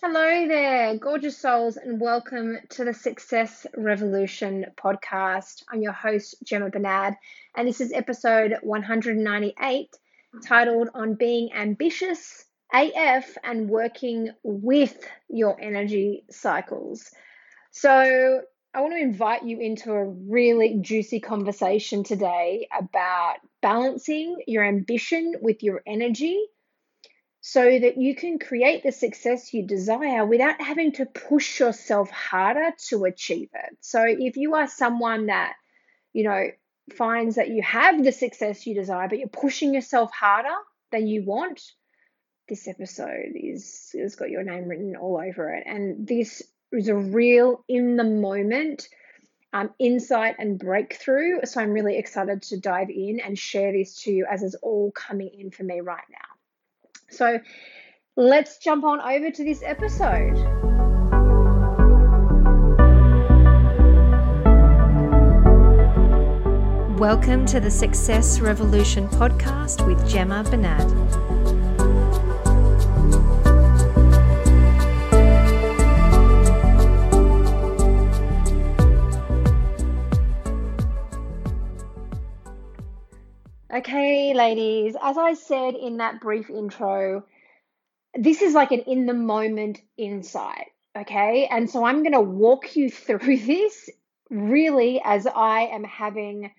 Hello there, gorgeous souls, and welcome to the Success Revolution podcast. I'm your host, Gemma Bernard, and this is episode 198 titled On Being Ambitious AF and Working with Your Energy Cycles. So, I want to invite you into a really juicy conversation today about balancing your ambition with your energy so that you can create the success you desire without having to push yourself harder to achieve it. So if you are someone that, you know, finds that you have the success you desire, but you're pushing yourself harder than you want, this episode is has got your name written all over it. And this is a real in the moment um, insight and breakthrough. So I'm really excited to dive in and share this to you as it's all coming in for me right now. So let's jump on over to this episode. Welcome to the Success Revolution podcast with Gemma Bernard. Okay, ladies, as I said in that brief intro, this is like an in the moment insight. Okay, and so I'm going to walk you through this really as I am having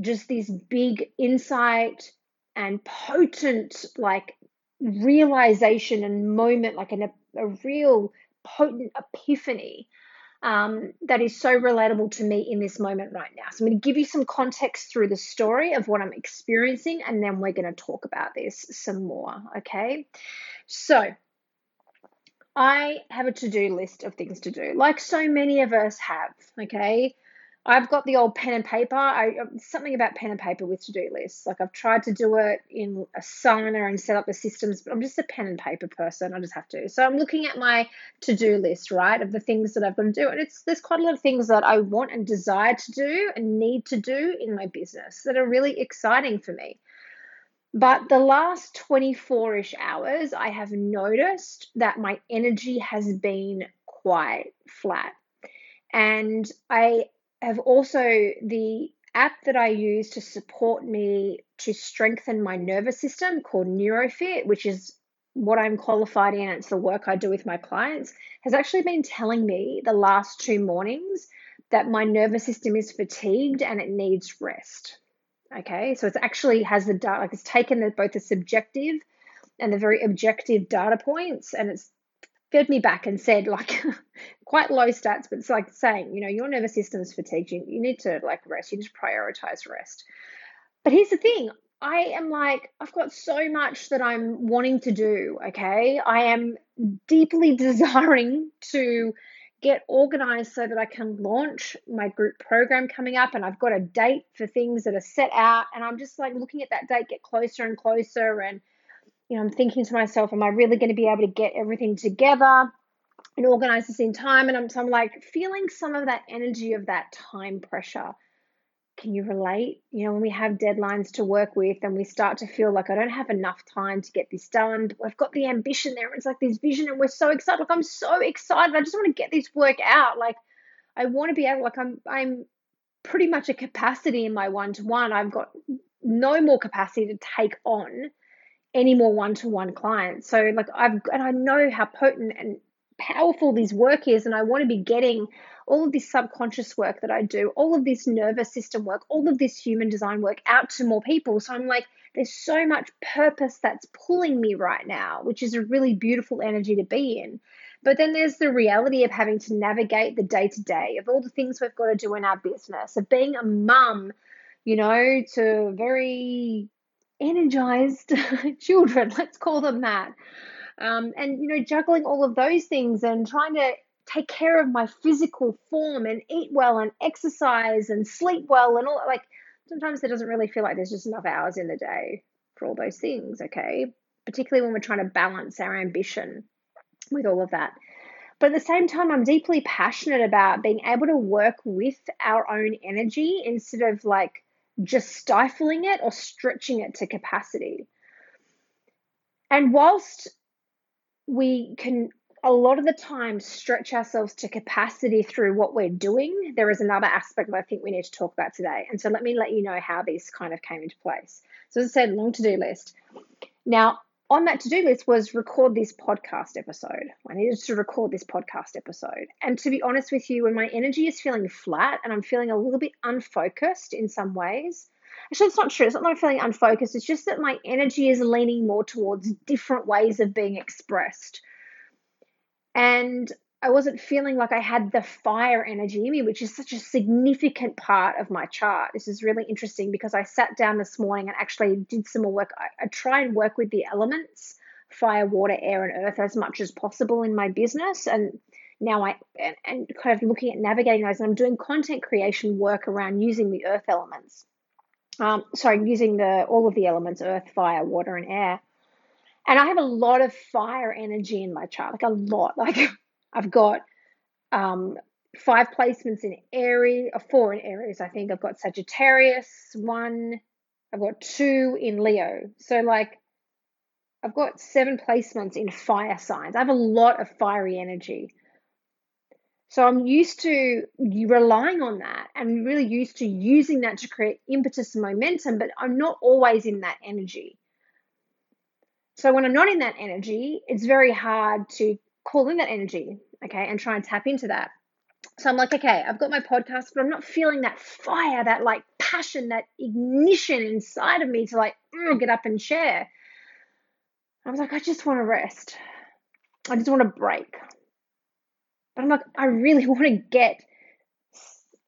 just this big insight and potent, like realization and moment, like an, a real potent epiphany um, that is so relatable to me in this moment right now. So I'm going to give you some context through the story of what I'm experiencing, and then we're going to talk about this some more. Okay. So I have a to do list of things to do, like so many of us have. Okay. I've got the old pen and paper. I um, something about pen and paper with to-do lists. Like I've tried to do it in a Asana and set up the systems, but I'm just a pen and paper person. I just have to. So I'm looking at my to-do list, right, of the things that I've got to do, and it's there's quite a lot of things that I want and desire to do and need to do in my business that are really exciting for me. But the last 24 ish hours, I have noticed that my energy has been quite flat. And I have also the app that I use to support me to strengthen my nervous system called NeuroFit, which is what I'm qualified in. It's the work I do with my clients, has actually been telling me the last two mornings that my nervous system is fatigued and it needs rest. Okay, so it's actually has the data, like it's taken the, both the subjective and the very objective data points and it's fed me back and said like quite low stats but it's like saying you know your nervous system is fatigued you, you need to like rest. You need to prioritize rest. But here's the thing. I am like i've got so much that i'm wanting to do okay? I am deeply desiring to get organized so that i can launch my group program coming up and i've got a date for things that are set out and i'm just like looking at that date get closer and closer and you know, I'm thinking to myself, am I really going to be able to get everything together and organize this in time? And I'm, so I'm like feeling some of that energy of that time pressure. Can you relate? You know, when we have deadlines to work with and we start to feel like I don't have enough time to get this done, but we've got the ambition there. It's like this vision, and we're so excited. Like I'm so excited. I just want to get this work out. Like I want to be able. Like I'm. I'm pretty much a capacity in my one to one. I've got no more capacity to take on any more one-to-one clients. So like I've and I know how potent and powerful this work is and I want to be getting all of this subconscious work that I do, all of this nervous system work, all of this human design work out to more people. So I'm like there's so much purpose that's pulling me right now, which is a really beautiful energy to be in. But then there's the reality of having to navigate the day to day, of all the things we've got to do in our business, of being a mum, you know, to very energized children, let's call them that. Um, and, you know, juggling all of those things and trying to take care of my physical form and eat well and exercise and sleep well and all like sometimes it doesn't really feel like there's just enough hours in the day for all those things, okay? Particularly when we're trying to balance our ambition with all of that. But at the same time, I'm deeply passionate about being able to work with our own energy instead of like just stifling it or stretching it to capacity. And whilst we can a lot of the time stretch ourselves to capacity through what we're doing, there is another aspect that I think we need to talk about today. And so let me let you know how these kind of came into place. So, as I said, long to do list. Now, on that to do list was record this podcast episode. I needed to record this podcast episode. And to be honest with you, when my energy is feeling flat and I'm feeling a little bit unfocused in some ways, actually, it's not true. It's not that I'm feeling unfocused. It's just that my energy is leaning more towards different ways of being expressed. And I wasn't feeling like I had the fire energy in me, which is such a significant part of my chart. This is really interesting because I sat down this morning and actually did some more work. I, I try and work with the elements fire, water, air, and earth as much as possible in my business. And now I, and, and kind of looking at navigating those, and I'm doing content creation work around using the earth elements. Um, sorry, using the all of the elements earth, fire, water, and air. And I have a lot of fire energy in my chart, like a lot. Like I've got um, five placements in Aries, or uh, four in Aries, I think. I've got Sagittarius, one, I've got two in Leo. So, like, I've got seven placements in fire signs. I have a lot of fiery energy. So I'm used to relying on that and really used to using that to create impetus and momentum, but I'm not always in that energy. So when I'm not in that energy, it's very hard to call in that energy, okay, and try and tap into that. So I'm like, okay, I've got my podcast, but I'm not feeling that fire, that like passion, that ignition inside of me to like mm, get up and share. I was like, I just want to rest. I just want to break. But I'm like, I really want to get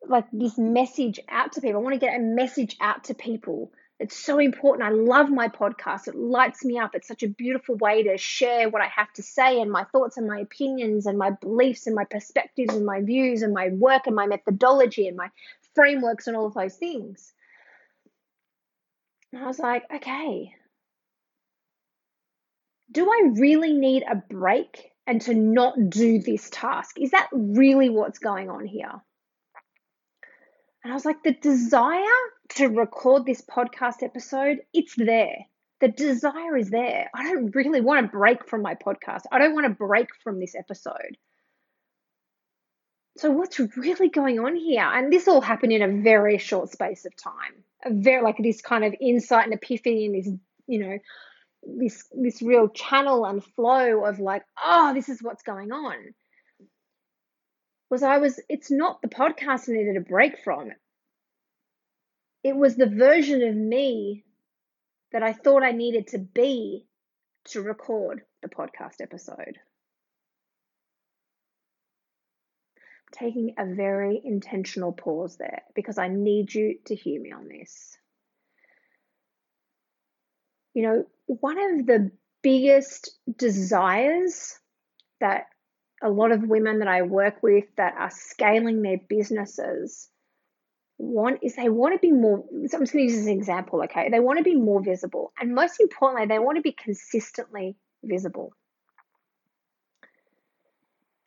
like this message out to people. I want to get a message out to people it's so important. I love my podcast. It lights me up. It's such a beautiful way to share what I have to say and my thoughts and my opinions and my beliefs and my perspectives and my views and my work and my methodology and my frameworks and all of those things. And I was like, okay, do I really need a break and to not do this task? Is that really what's going on here? And I was like, the desire to record this podcast episode, it's there. The desire is there. I don't really want to break from my podcast. I don't want to break from this episode. So what's really going on here? And this all happened in a very short space of time. A very like this kind of insight and epiphany and this, you know, this this real channel and flow of like, oh, this is what's going on. Was I was it's not the podcast I needed a break from it was the version of me that I thought I needed to be to record the podcast episode. Taking a very intentional pause there because I need you to hear me on this. You know, one of the biggest desires that a lot of women that I work with that are scaling their businesses want is they want to be more so i'm just going to use this example okay? They want to be more visible and most importantly they want to be consistently visible.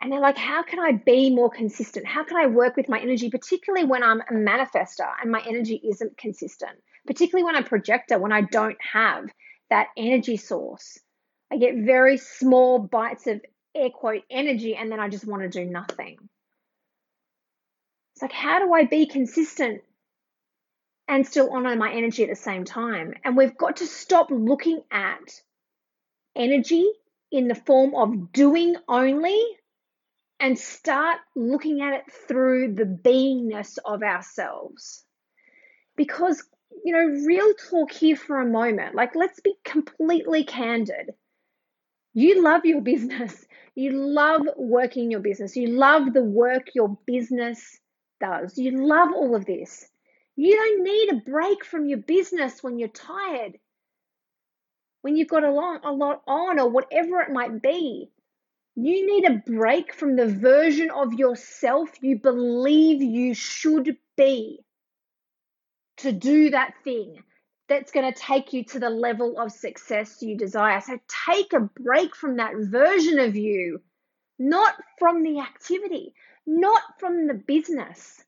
And they're like how can i be more consistent? How can i work with my energy particularly when i'm a manifestor and my energy isn't consistent? Particularly when i'm a projector when i don't have that energy source. I get very small bites of air quote energy and then i just want to do nothing it's like, how do I be consistent and still honor my energy at the same time? And we've got to stop looking at energy in the form of doing only and start looking at it through the beingness of ourselves. Because, you know, real talk here for a moment, like, let's be completely candid. You love your business. You love working your business. You love the work your business does. You love all of this. You don't need a break from your business when you're tired, when you've got a lot, a lot on, or whatever it might be. You need a break from the version of yourself you believe you should be to do that thing that's going to take you to the level of success you desire. So take a break from that version of you, not from the activity not from the business.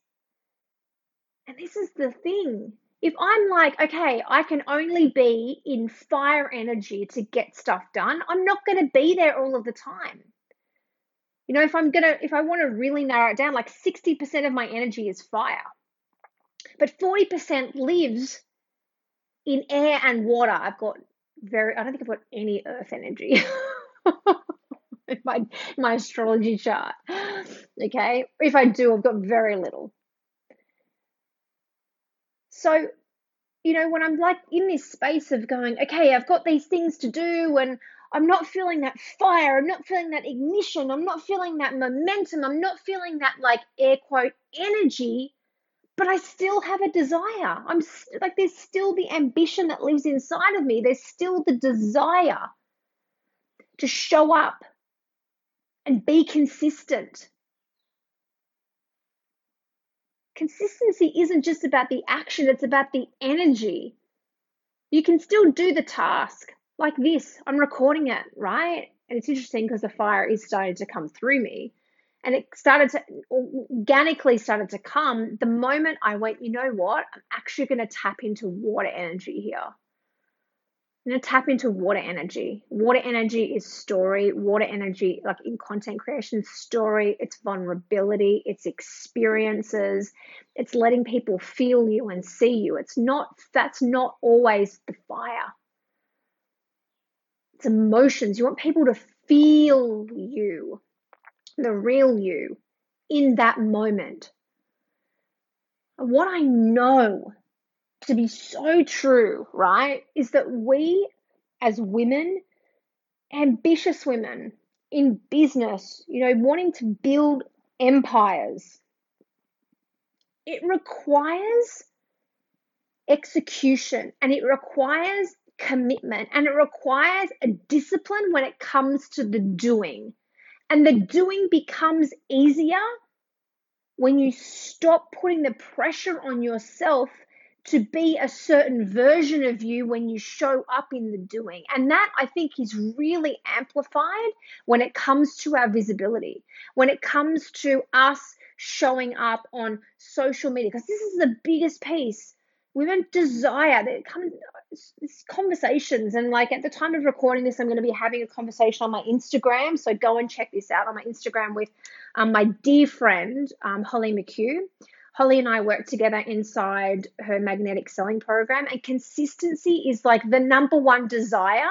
And this is the thing. If I'm like, okay, I can only be in fire energy to get stuff done, I'm not going to be there all of the time. You know, if I'm gonna, if I want to really narrow it down, like 60% of my energy is fire, but 40% lives in air and water. I've got very, I don't think I've got any earth energy. in my my astrology chart. Okay, if I do, I've got very little. So, you know, when I'm like in this space of going, okay, I've got these things to do, and I'm not feeling that fire, I'm not feeling that ignition, I'm not feeling that momentum, I'm not feeling that like air quote energy, but I still have a desire. I'm like, there's still the ambition that lives inside of me, there's still the desire to show up and be consistent. Consistency isn't just about the action, it's about the energy. You can still do the task like this. I'm recording it, right? And it's interesting because the fire is starting to come through me. And it started to organically started to come the moment I went, you know what? I'm actually going to tap into water energy here. I'm going to tap into water energy. Water energy is story. Water energy, like in content creation, story, it's vulnerability, it's experiences, it's letting people feel you and see you. It's not, that's not always the fire. It's emotions. You want people to feel you, the real you, in that moment. What I know to be so true, right, is that we as women, ambitious women in business, you know, wanting to build empires, it requires execution and it requires commitment and it requires a discipline when it comes to the doing. And the doing becomes easier when you stop putting the pressure on yourself to be a certain version of you when you show up in the doing. And that I think is really amplified when it comes to our visibility, when it comes to us showing up on social media, because this is the biggest piece. Women desire that come conversations and like at the time of recording this i'm going to be having a conversation on my instagram so go and check this out on my instagram with um, my dear friend um, holly mchugh Holly and I work together inside her magnetic selling program, and consistency is like the number one desire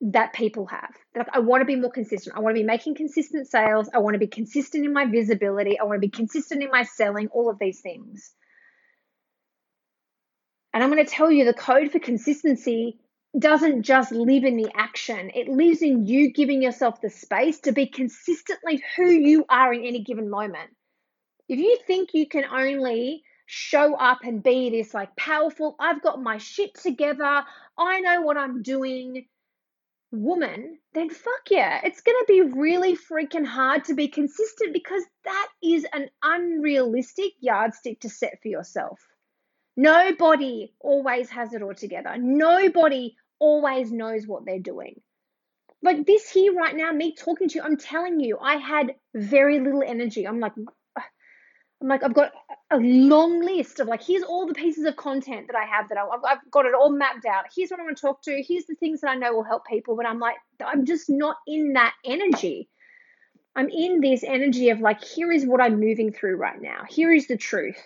that people have. Like, I want to be more consistent. I want to be making consistent sales. I want to be consistent in my visibility. I want to be consistent in my selling, all of these things. And I'm going to tell you the code for consistency doesn't just live in the action, it lives in you giving yourself the space to be consistently who you are in any given moment. If you think you can only show up and be this like powerful, I've got my shit together, I know what I'm doing woman, then fuck yeah, it's going to be really freaking hard to be consistent because that is an unrealistic yardstick to set for yourself. Nobody always has it all together. Nobody always knows what they're doing. Like this here right now, me talking to you, I'm telling you, I had very little energy. I'm like, I'm like, I've got a long list of like, here's all the pieces of content that I have that I, I've, I've got it all mapped out. Here's what I want to talk to. Here's the things that I know will help people. But I'm like, I'm just not in that energy. I'm in this energy of like, here is what I'm moving through right now. Here is the truth.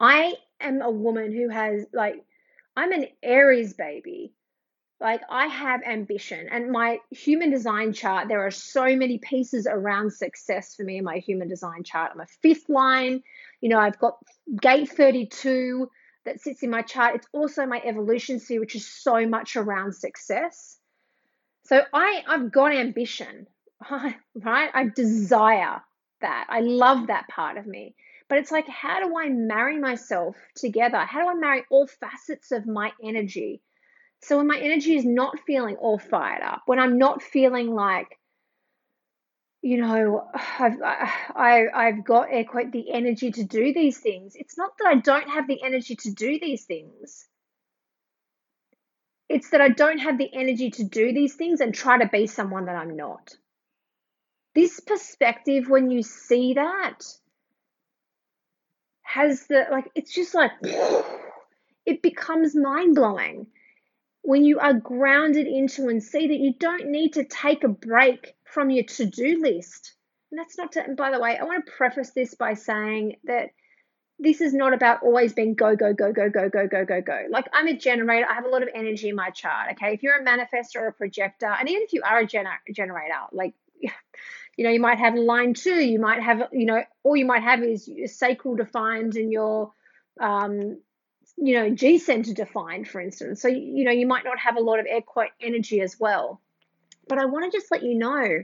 I am a woman who has like, I'm an Aries baby. Like I have ambition and my human design chart, there are so many pieces around success for me in my human design chart. I'm a fifth line, you know, I've got gate 32 that sits in my chart. It's also my evolution sphere, which is so much around success. So I, I've got ambition, right? I desire that. I love that part of me. But it's like, how do I marry myself together? How do I marry all facets of my energy? So when my energy is not feeling all fired up, when I'm not feeling like, you know, I've I, I've got air quote the energy to do these things. It's not that I don't have the energy to do these things. It's that I don't have the energy to do these things and try to be someone that I'm not. This perspective, when you see that, has the like, it's just like, it becomes mind blowing when you are grounded into and see that you don't need to take a break from your to do list. And that's not to, and by the way, I want to preface this by saying that this is not about always being go, go, go, go, go, go, go, go, go. Like I'm a generator, I have a lot of energy in my chart. Okay. If you're a manifestor or a projector, and even if you are a gener- generator, like, you know, you might have line two, you might have, you know, all you might have is your sacral defined and your, um, you know, G center defined, for instance. So, you know, you might not have a lot of air quote energy as well. But I want to just let you know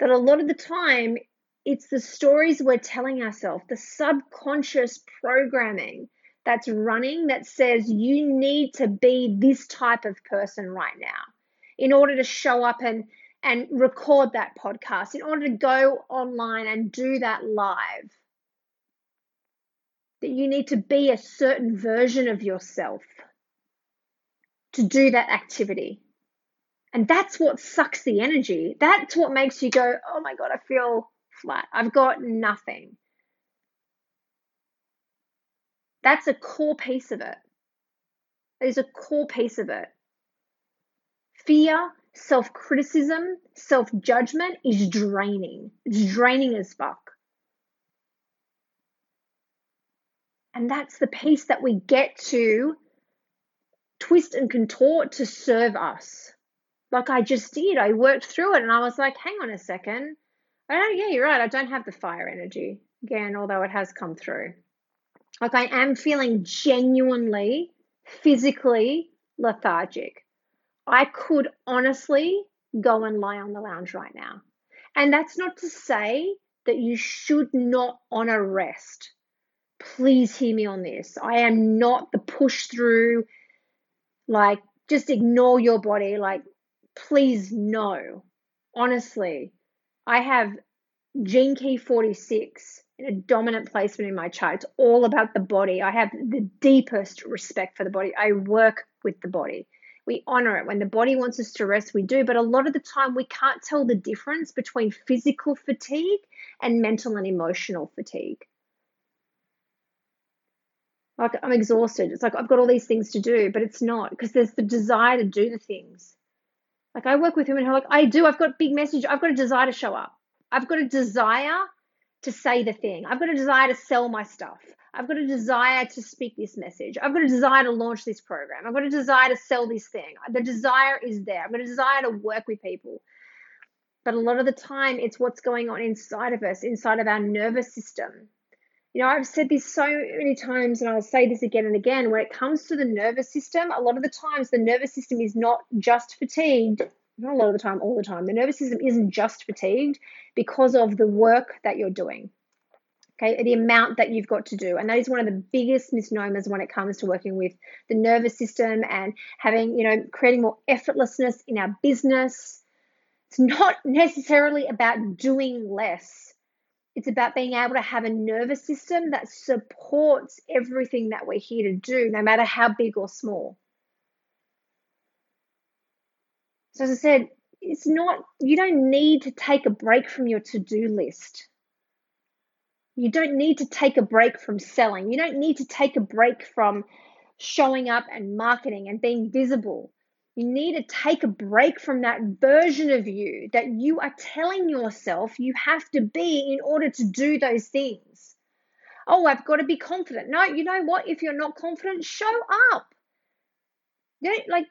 that a lot of the time it's the stories we're telling ourselves, the subconscious programming that's running that says you need to be this type of person right now in order to show up and and record that podcast, in order to go online and do that live. That you need to be a certain version of yourself to do that activity. And that's what sucks the energy. That's what makes you go, oh my God, I feel flat. I've got nothing. That's a core piece of it. There's a core piece of it. Fear, self criticism, self judgment is draining. It's draining as fuck. And that's the piece that we get to twist and contort to serve us. Like I just did. I worked through it and I was like, hang on a second. Oh, yeah, you're right. I don't have the fire energy again, although it has come through. Like I am feeling genuinely, physically lethargic. I could honestly go and lie on the lounge right now. And that's not to say that you should not honor rest. Please hear me on this. I am not the push through, like, just ignore your body. Like, please, no. Honestly, I have gene key 46 in a dominant placement in my chart. It's all about the body. I have the deepest respect for the body. I work with the body. We honor it. When the body wants us to rest, we do. But a lot of the time, we can't tell the difference between physical fatigue and mental and emotional fatigue. Like, I'm exhausted. It's like I've got all these things to do, but it's not because there's the desire to do the things. Like I work with women who are like, I do, I've got big message, I've got a desire to show up. I've got a desire to say the thing. I've got a desire to sell my stuff. I've got a desire to speak this message. I've got a desire to launch this program. I've got a desire to sell this thing. The desire is there. I've got a desire to work with people. But a lot of the time, it's what's going on inside of us, inside of our nervous system. You know, I've said this so many times, and I'll say this again and again. When it comes to the nervous system, a lot of the times the nervous system is not just fatigued, not a lot of the time, all the time. The nervous system isn't just fatigued because of the work that you're doing. Okay, the amount that you've got to do. And that is one of the biggest misnomers when it comes to working with the nervous system and having, you know, creating more effortlessness in our business. It's not necessarily about doing less it's about being able to have a nervous system that supports everything that we're here to do, no matter how big or small. So, as I said, it's not, you don't need to take a break from your to do list. You don't need to take a break from selling. You don't need to take a break from showing up and marketing and being visible. You need to take a break from that version of you that you are telling yourself you have to be in order to do those things. Oh, I've got to be confident. No, you know what? If you're not confident, show up. You don't like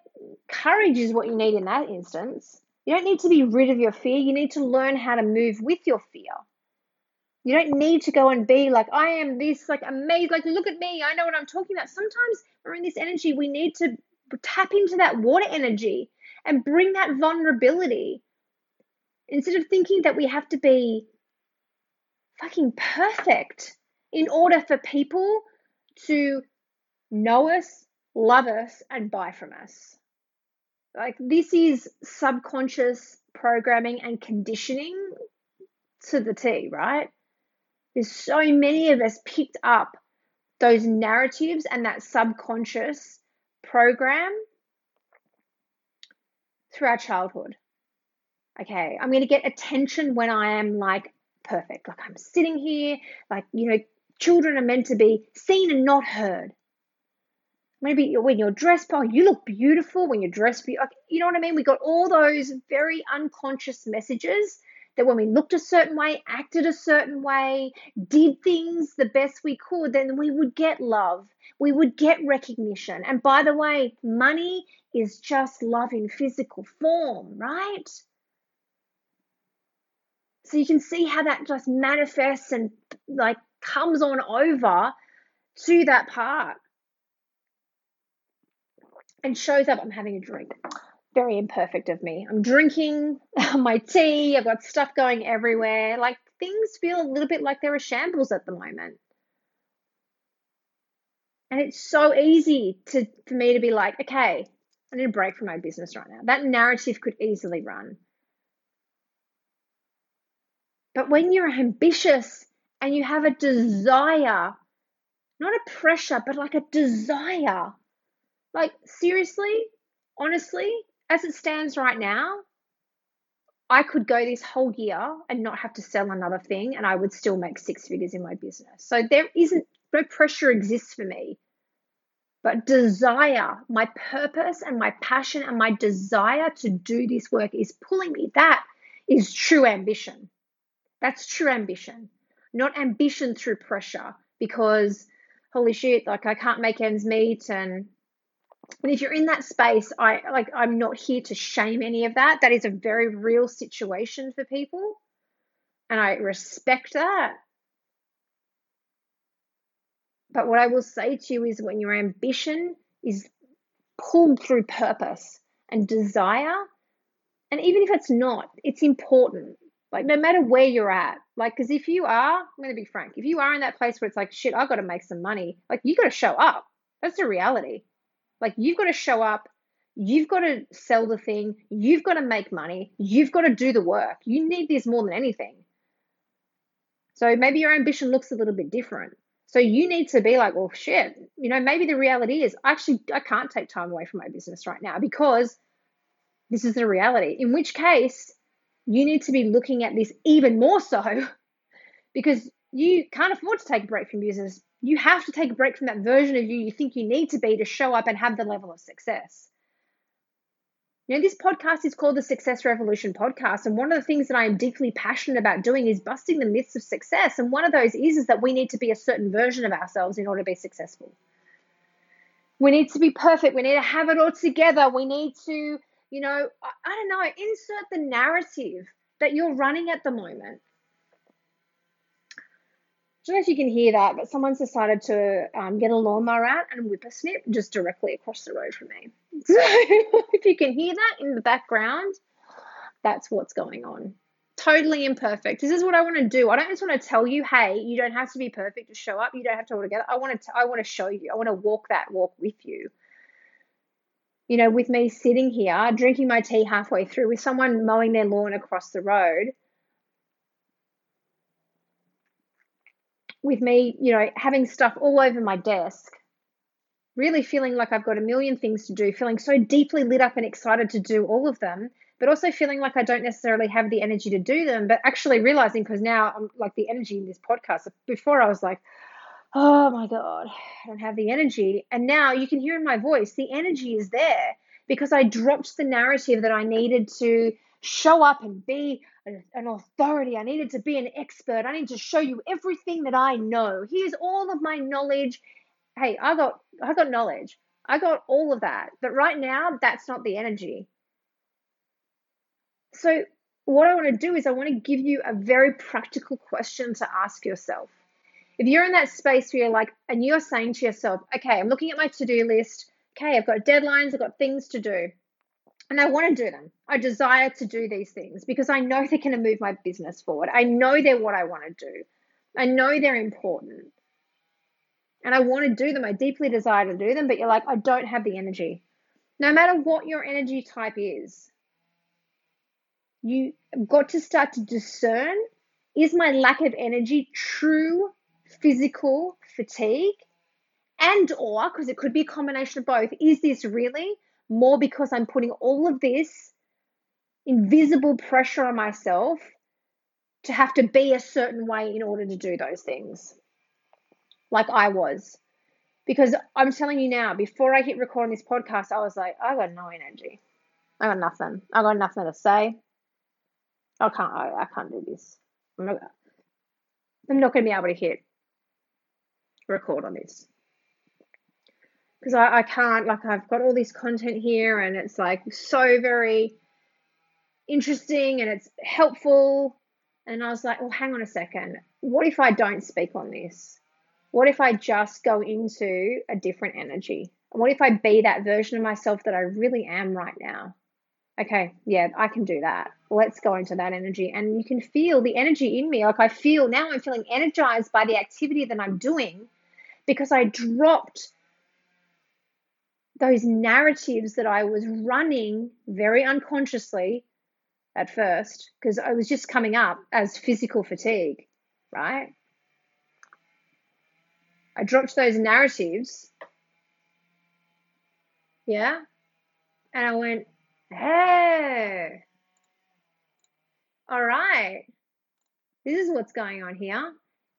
courage is what you need in that instance. You don't need to be rid of your fear. You need to learn how to move with your fear. You don't need to go and be like, I am this, like amazing, like look at me, I know what I'm talking about. Sometimes we're in this energy, we need to tap into that water energy and bring that vulnerability instead of thinking that we have to be fucking perfect in order for people to know us, love us, and buy from us. Like, this is subconscious programming and conditioning to the T, right? There's so many of us picked up those narratives and that subconscious program through our childhood. Okay, I'm going to get attention when I am like perfect. Like I'm sitting here, like, you know, children are meant to be seen and not heard. maybe when you're dressed, oh, you look beautiful when you're dressed. You know what I mean? We got all those very unconscious messages that when we looked a certain way, acted a certain way, did things the best we could, then we would get love. We would get recognition. And by the way, money is just love in physical form, right? So you can see how that just manifests and like comes on over to that part and shows up. I'm having a drink. Very imperfect of me. I'm drinking my tea. I've got stuff going everywhere. Like things feel a little bit like they're a shambles at the moment. And it's so easy to for me to be like, okay, I need a break from my business right now. That narrative could easily run. But when you're ambitious and you have a desire, not a pressure, but like a desire like, seriously, honestly, as it stands right now, I could go this whole year and not have to sell another thing and I would still make six figures in my business. So there isn't no pressure exists for me. But desire, my purpose and my passion and my desire to do this work is pulling me. That is true ambition. That's true ambition, not ambition through pressure because holy shit, like I can't make ends meet and and if you're in that space, I like I'm not here to shame any of that. That is a very real situation for people. And I respect that. But what I will say to you is when your ambition is pulled through purpose and desire, and even if it's not, it's important. Like, no matter where you're at, like, because if you are, I'm going to be frank, if you are in that place where it's like, shit, I've got to make some money, like, you got to show up. That's the reality. Like you've got to show up, you've got to sell the thing, you've got to make money, you've got to do the work. You need this more than anything. So maybe your ambition looks a little bit different. So you need to be like, well, shit, you know, maybe the reality is actually I can't take time away from my business right now because this is the reality. In which case, you need to be looking at this even more so because you can't afford to take a break from business you have to take a break from that version of you you think you need to be to show up and have the level of success. You know, this podcast is called the Success Revolution Podcast. And one of the things that I am deeply passionate about doing is busting the myths of success. And one of those is, is that we need to be a certain version of ourselves in order to be successful. We need to be perfect. We need to have it all together. We need to, you know, I, I don't know, insert the narrative that you're running at the moment don't know if you can hear that, but someone's decided to um, get a lawnmower out and whip a snip just directly across the road from me. So if you can hear that in the background, that's what's going on. Totally imperfect. This is what I want to do. I don't just want to tell you, hey, you don't have to be perfect to show up. You don't have to all together. I want to. I want to show you. I want to walk that walk with you. You know, with me sitting here drinking my tea halfway through, with someone mowing their lawn across the road with me, you know, having stuff all over my desk, really feeling like I've got a million things to do, feeling so deeply lit up and excited to do all of them, but also feeling like I don't necessarily have the energy to do them, but actually realizing because now I'm like the energy in this podcast. Before I was like, oh my God, I don't have the energy. And now you can hear in my voice, the energy is there because I dropped the narrative that I needed to show up and be an authority. I needed to be an expert. I need to show you everything that I know. Here's all of my knowledge. Hey, I got I got knowledge. I got all of that. But right now, that's not the energy. So what I want to do is I want to give you a very practical question to ask yourself. If you're in that space where you're like, and you're saying to yourself, okay, I'm looking at my to do list. Okay, I've got deadlines, I've got things to do and I want to do them. I desire to do these things because I know they're going to move my business forward. I know they're what I want to do. I know they're important. And I want to do them. I deeply desire to do them, but you're like, I don't have the energy. No matter what your energy type is, you got to start to discern is my lack of energy true physical fatigue and or because it could be a combination of both is this really more because I'm putting all of this invisible pressure on myself to have to be a certain way in order to do those things, like I was. Because I'm telling you now, before I hit record on this podcast, I was like, I got no energy. I got nothing. I got nothing to say. I can't. I, I can't do this. I'm not. I'm not going to be able to hit record on this because I, I can't. Like I've got all this content here, and it's like so very interesting and it's helpful. And I was like, well, hang on a second. What if I don't speak on this? What if I just go into a different energy? And what if I be that version of myself that I really am right now? Okay, yeah, I can do that. Let's go into that energy. And you can feel the energy in me. Like I feel now I'm feeling energized by the activity that I'm doing because I dropped those narratives that I was running very unconsciously at first because I was just coming up as physical fatigue, right? I dropped those narratives. Yeah. And I went, hey, all right, this is what's going on here.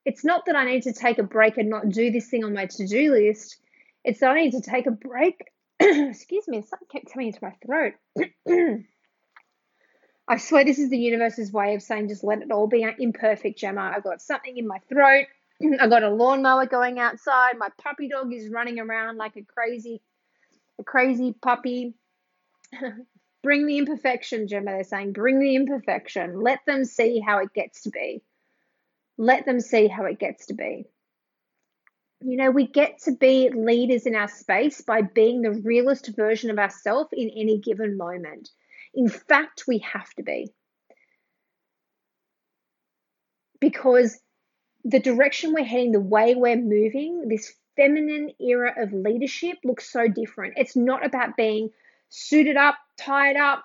It's not that I need to take a break and not do this thing on my to do list. It's that I need to take a break. Excuse me, something kept coming into my throat. I swear this is the universe's way of saying just let it all be uh, imperfect, Gemma. I've got something in my throat. I've got a lawnmower going outside. My puppy dog is running around like a crazy, a crazy puppy. bring the imperfection, Gemma. They're saying bring the imperfection. Let them see how it gets to be. Let them see how it gets to be. You know, we get to be leaders in our space by being the realest version of ourselves in any given moment. In fact, we have to be. Because the direction we're heading, the way we're moving, this feminine era of leadership looks so different. It's not about being suited up, tied up,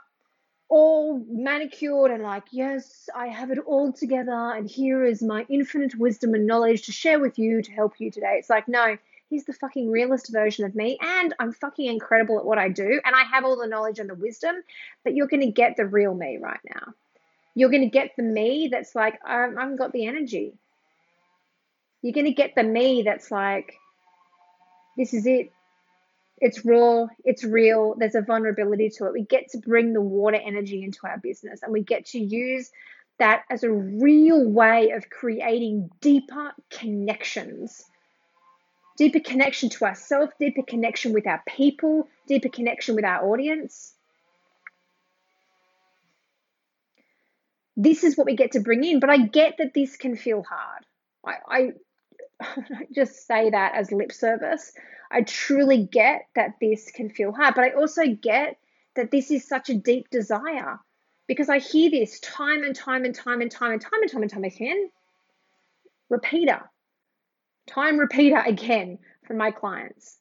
all manicured and like, yes, I have it all together, and here is my infinite wisdom and knowledge to share with you to help you today. It's like, no, he's the fucking realist version of me, and I'm fucking incredible at what I do, and I have all the knowledge and the wisdom, but you're going to get the real me right now. You're going to get the me that's like, I haven't got the energy. You're going to get the me that's like, this is it. It's raw, it's real, there's a vulnerability to it. We get to bring the water energy into our business and we get to use that as a real way of creating deeper connections deeper connection to ourselves, deeper connection with our people, deeper connection with our audience. This is what we get to bring in, but I get that this can feel hard. I, I just say that as lip service. I truly get that this can feel hard, but I also get that this is such a deep desire because I hear this time and time and time and time and time and time and time again. Repeater time repeater again from my clients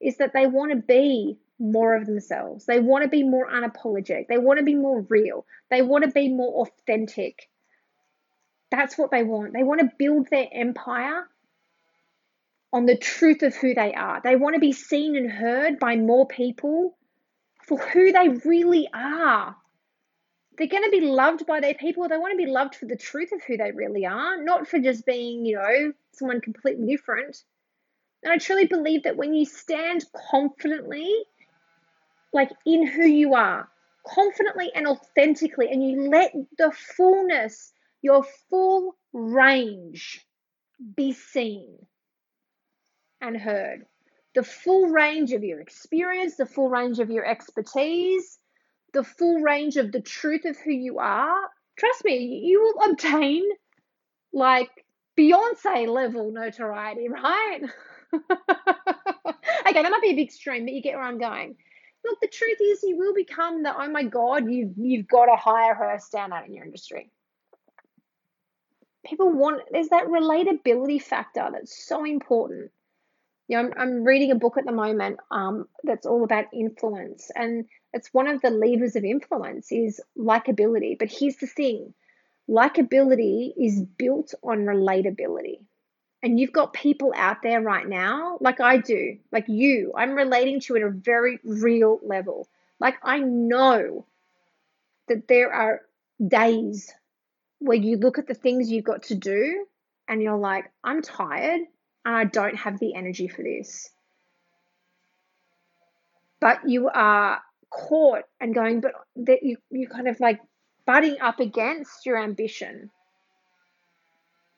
is that they want to be more of themselves. They want to be more unapologetic. They want to be more real. They want to be more authentic. That's what they want. They want to build their empire on the truth of who they are. They want to be seen and heard by more people for who they really are they're going to be loved by their people. They want to be loved for the truth of who they really are, not for just being, you know, someone completely different. And I truly believe that when you stand confidently, like in who you are, confidently and authentically, and you let the fullness, your full range be seen and heard. The full range of your experience, the full range of your expertise, the full range of the truth of who you are, trust me, you will obtain like Beyonce level notoriety, right? okay, that might be a big extreme, but you get where I'm going. Look, the truth is, you will become the oh my god, you've you've got to hire her standout in your industry. People want there's that relatability factor that's so important. You know, I'm, I'm reading a book at the moment um, that's all about influence, and it's one of the levers of influence is likability. But here's the thing likability is built on relatability. And you've got people out there right now, like I do, like you, I'm relating to at a very real level. Like I know that there are days where you look at the things you've got to do and you're like, I'm tired I don't have the energy for this. but you are caught and going, but that you you kind of like butting up against your ambition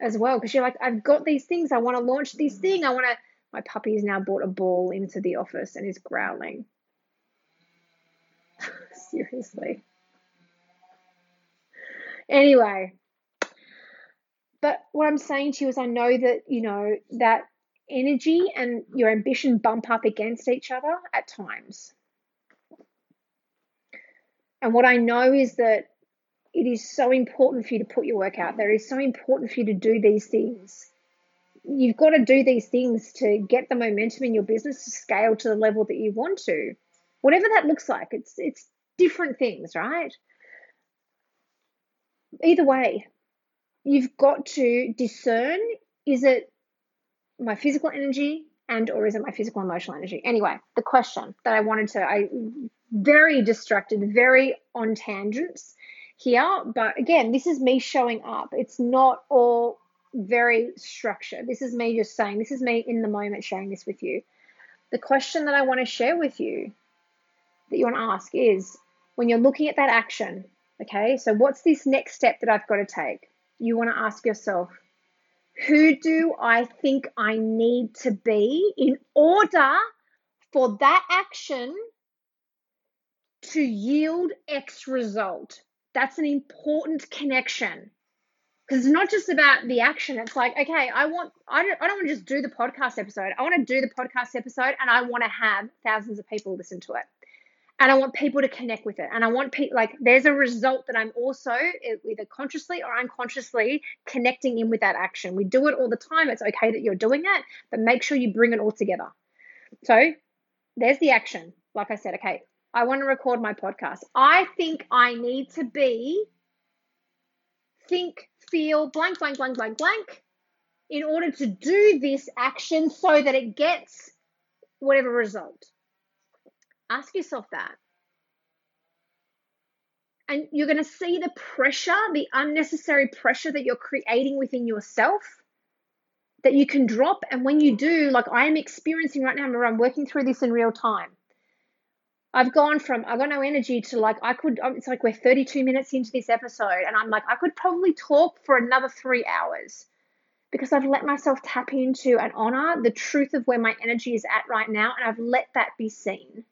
as well because you're like, I've got these things, I want to launch this thing, I want to. My puppy has now brought a ball into the office and is growling. Seriously. Anyway, but what I'm saying to you is, I know that, you know, that energy and your ambition bump up against each other at times. And what I know is that it is so important for you to put your work out there. It is so important for you to do these things. You've got to do these things to get the momentum in your business to scale to the level that you want to. Whatever that looks like, it's it's different things, right? Either way, you've got to discern is it my physical energy and or is it my physical emotional energy? Anyway, the question that I wanted to I very distracted, very on tangents here. But again, this is me showing up. It's not all very structured. This is me just saying, this is me in the moment sharing this with you. The question that I want to share with you that you want to ask is when you're looking at that action, okay, so what's this next step that I've got to take? You want to ask yourself, who do I think I need to be in order for that action to yield X result? That's an important connection because it's not just about the action. It's like, okay, I want, I don't, I don't want to just do the podcast episode. I want to do the podcast episode and I want to have thousands of people listen to it and I want people to connect with it. And I want people like there's a result that I'm also either consciously or unconsciously connecting in with that action. We do it all the time. It's okay that you're doing it, but make sure you bring it all together. So there's the action. Like I said, okay, I want to record my podcast. I think I need to be think, feel blank, blank, blank, blank, blank in order to do this action so that it gets whatever result. Ask yourself that. And you're going to see the pressure, the unnecessary pressure that you're creating within yourself that you can drop. And when you do, like I am experiencing right now, I'm working through this in real time. I've gone from I got no energy to like I could. Um, it's like we're 32 minutes into this episode, and I'm like I could probably talk for another three hours because I've let myself tap into and honor the truth of where my energy is at right now, and I've let that be seen.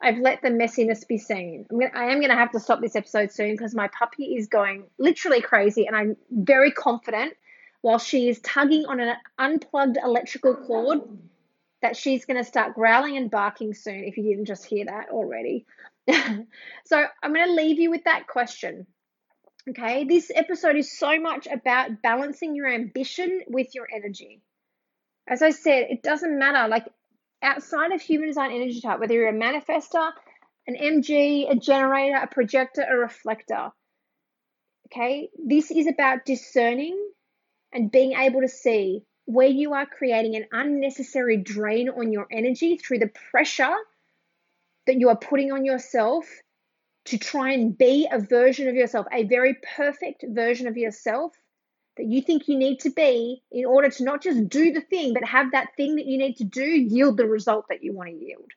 I've let the messiness be seen. I'm gonna, I am going to have to stop this episode soon because my puppy is going literally crazy, and I'm very confident while she is tugging on an unplugged electrical cord that she's going to start growling and barking soon if you didn't just hear that already. so I'm going to leave you with that question. Okay, this episode is so much about balancing your ambition with your energy. As I said, it doesn't matter. Like outside of human design energy type, whether you're a manifestor, an MG, a generator, a projector, a reflector. Okay, this is about discerning and being able to see where you are creating an unnecessary drain on your energy through the pressure that you are putting on yourself to try and be a version of yourself, a very perfect version of yourself that you think you need to be in order to not just do the thing, but have that thing that you need to do yield the result that you want to yield.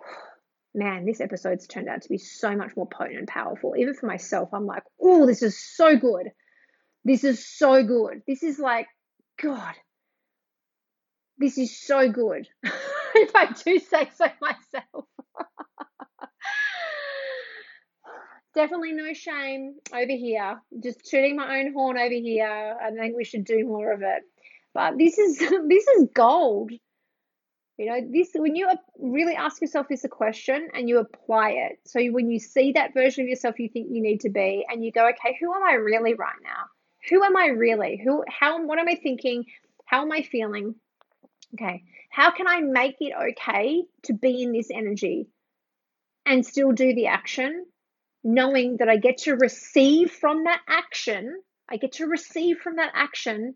Man, this episode's turned out to be so much more potent and powerful. Even for myself, I'm like, oh, this is so good. This is so good. This is like, God, this is so good. if I do say so myself. Definitely no shame over here. Just tooting my own horn over here. I think we should do more of it. But this is this is gold. You know, this when you really ask yourself this a question and you apply it. So when you see that version of yourself you think you need to be, and you go, okay, who am I really right now? Who am I really? Who? How? What am I thinking? How am I feeling? Okay, how can I make it okay to be in this energy and still do the action knowing that I get to receive from that action, I get to receive from that action.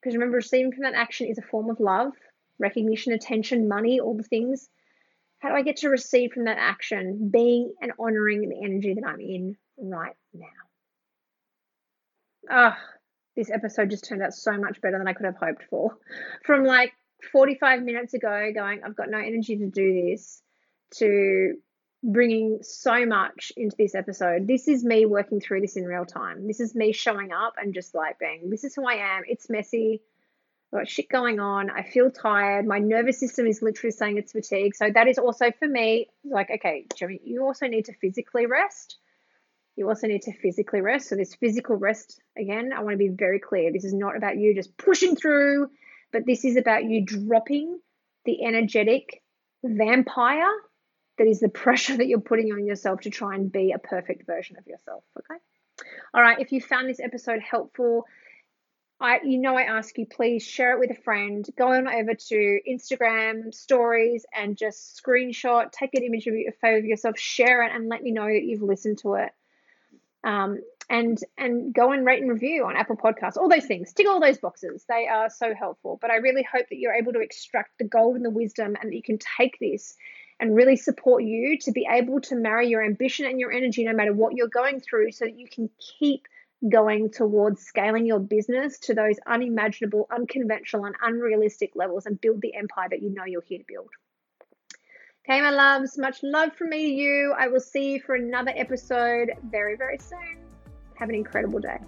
Because remember, receiving from that action is a form of love, recognition, attention, money, all the things. How do I get to receive from that action, being and honoring the energy that I'm in right now? Ah, oh, this episode just turned out so much better than I could have hoped for. From like 45 minutes ago going, I've got no energy to do this, to bringing so much into this episode. This is me working through this in real time. This is me showing up and just like being, this is who I am. It's messy. I've got shit going on. I feel tired. My nervous system is literally saying it's fatigue. So that is also for me like, okay, Gemma, you also need to physically rest. You also need to physically rest. So this physical rest, again, I want to be very clear. This is not about you just pushing through, but this is about you dropping the energetic vampire that is the pressure that you're putting on yourself to try and be a perfect version of yourself. Okay. All right. If you found this episode helpful, I, you know, I ask you, please share it with a friend. Go on over to Instagram stories and just screenshot, take an image of your photo of yourself, share it, and let me know that you've listened to it. Um, and and go and rate and review on Apple Podcasts. All those things, tick all those boxes. They are so helpful. But I really hope that you're able to extract the gold and the wisdom, and that you can take this and really support you to be able to marry your ambition and your energy no matter what you're going through so that you can keep going towards scaling your business to those unimaginable, unconventional, and unrealistic levels and build the empire that you know you're here to build. Okay, my loves, much love from me to you. I will see you for another episode very, very soon. Have an incredible day.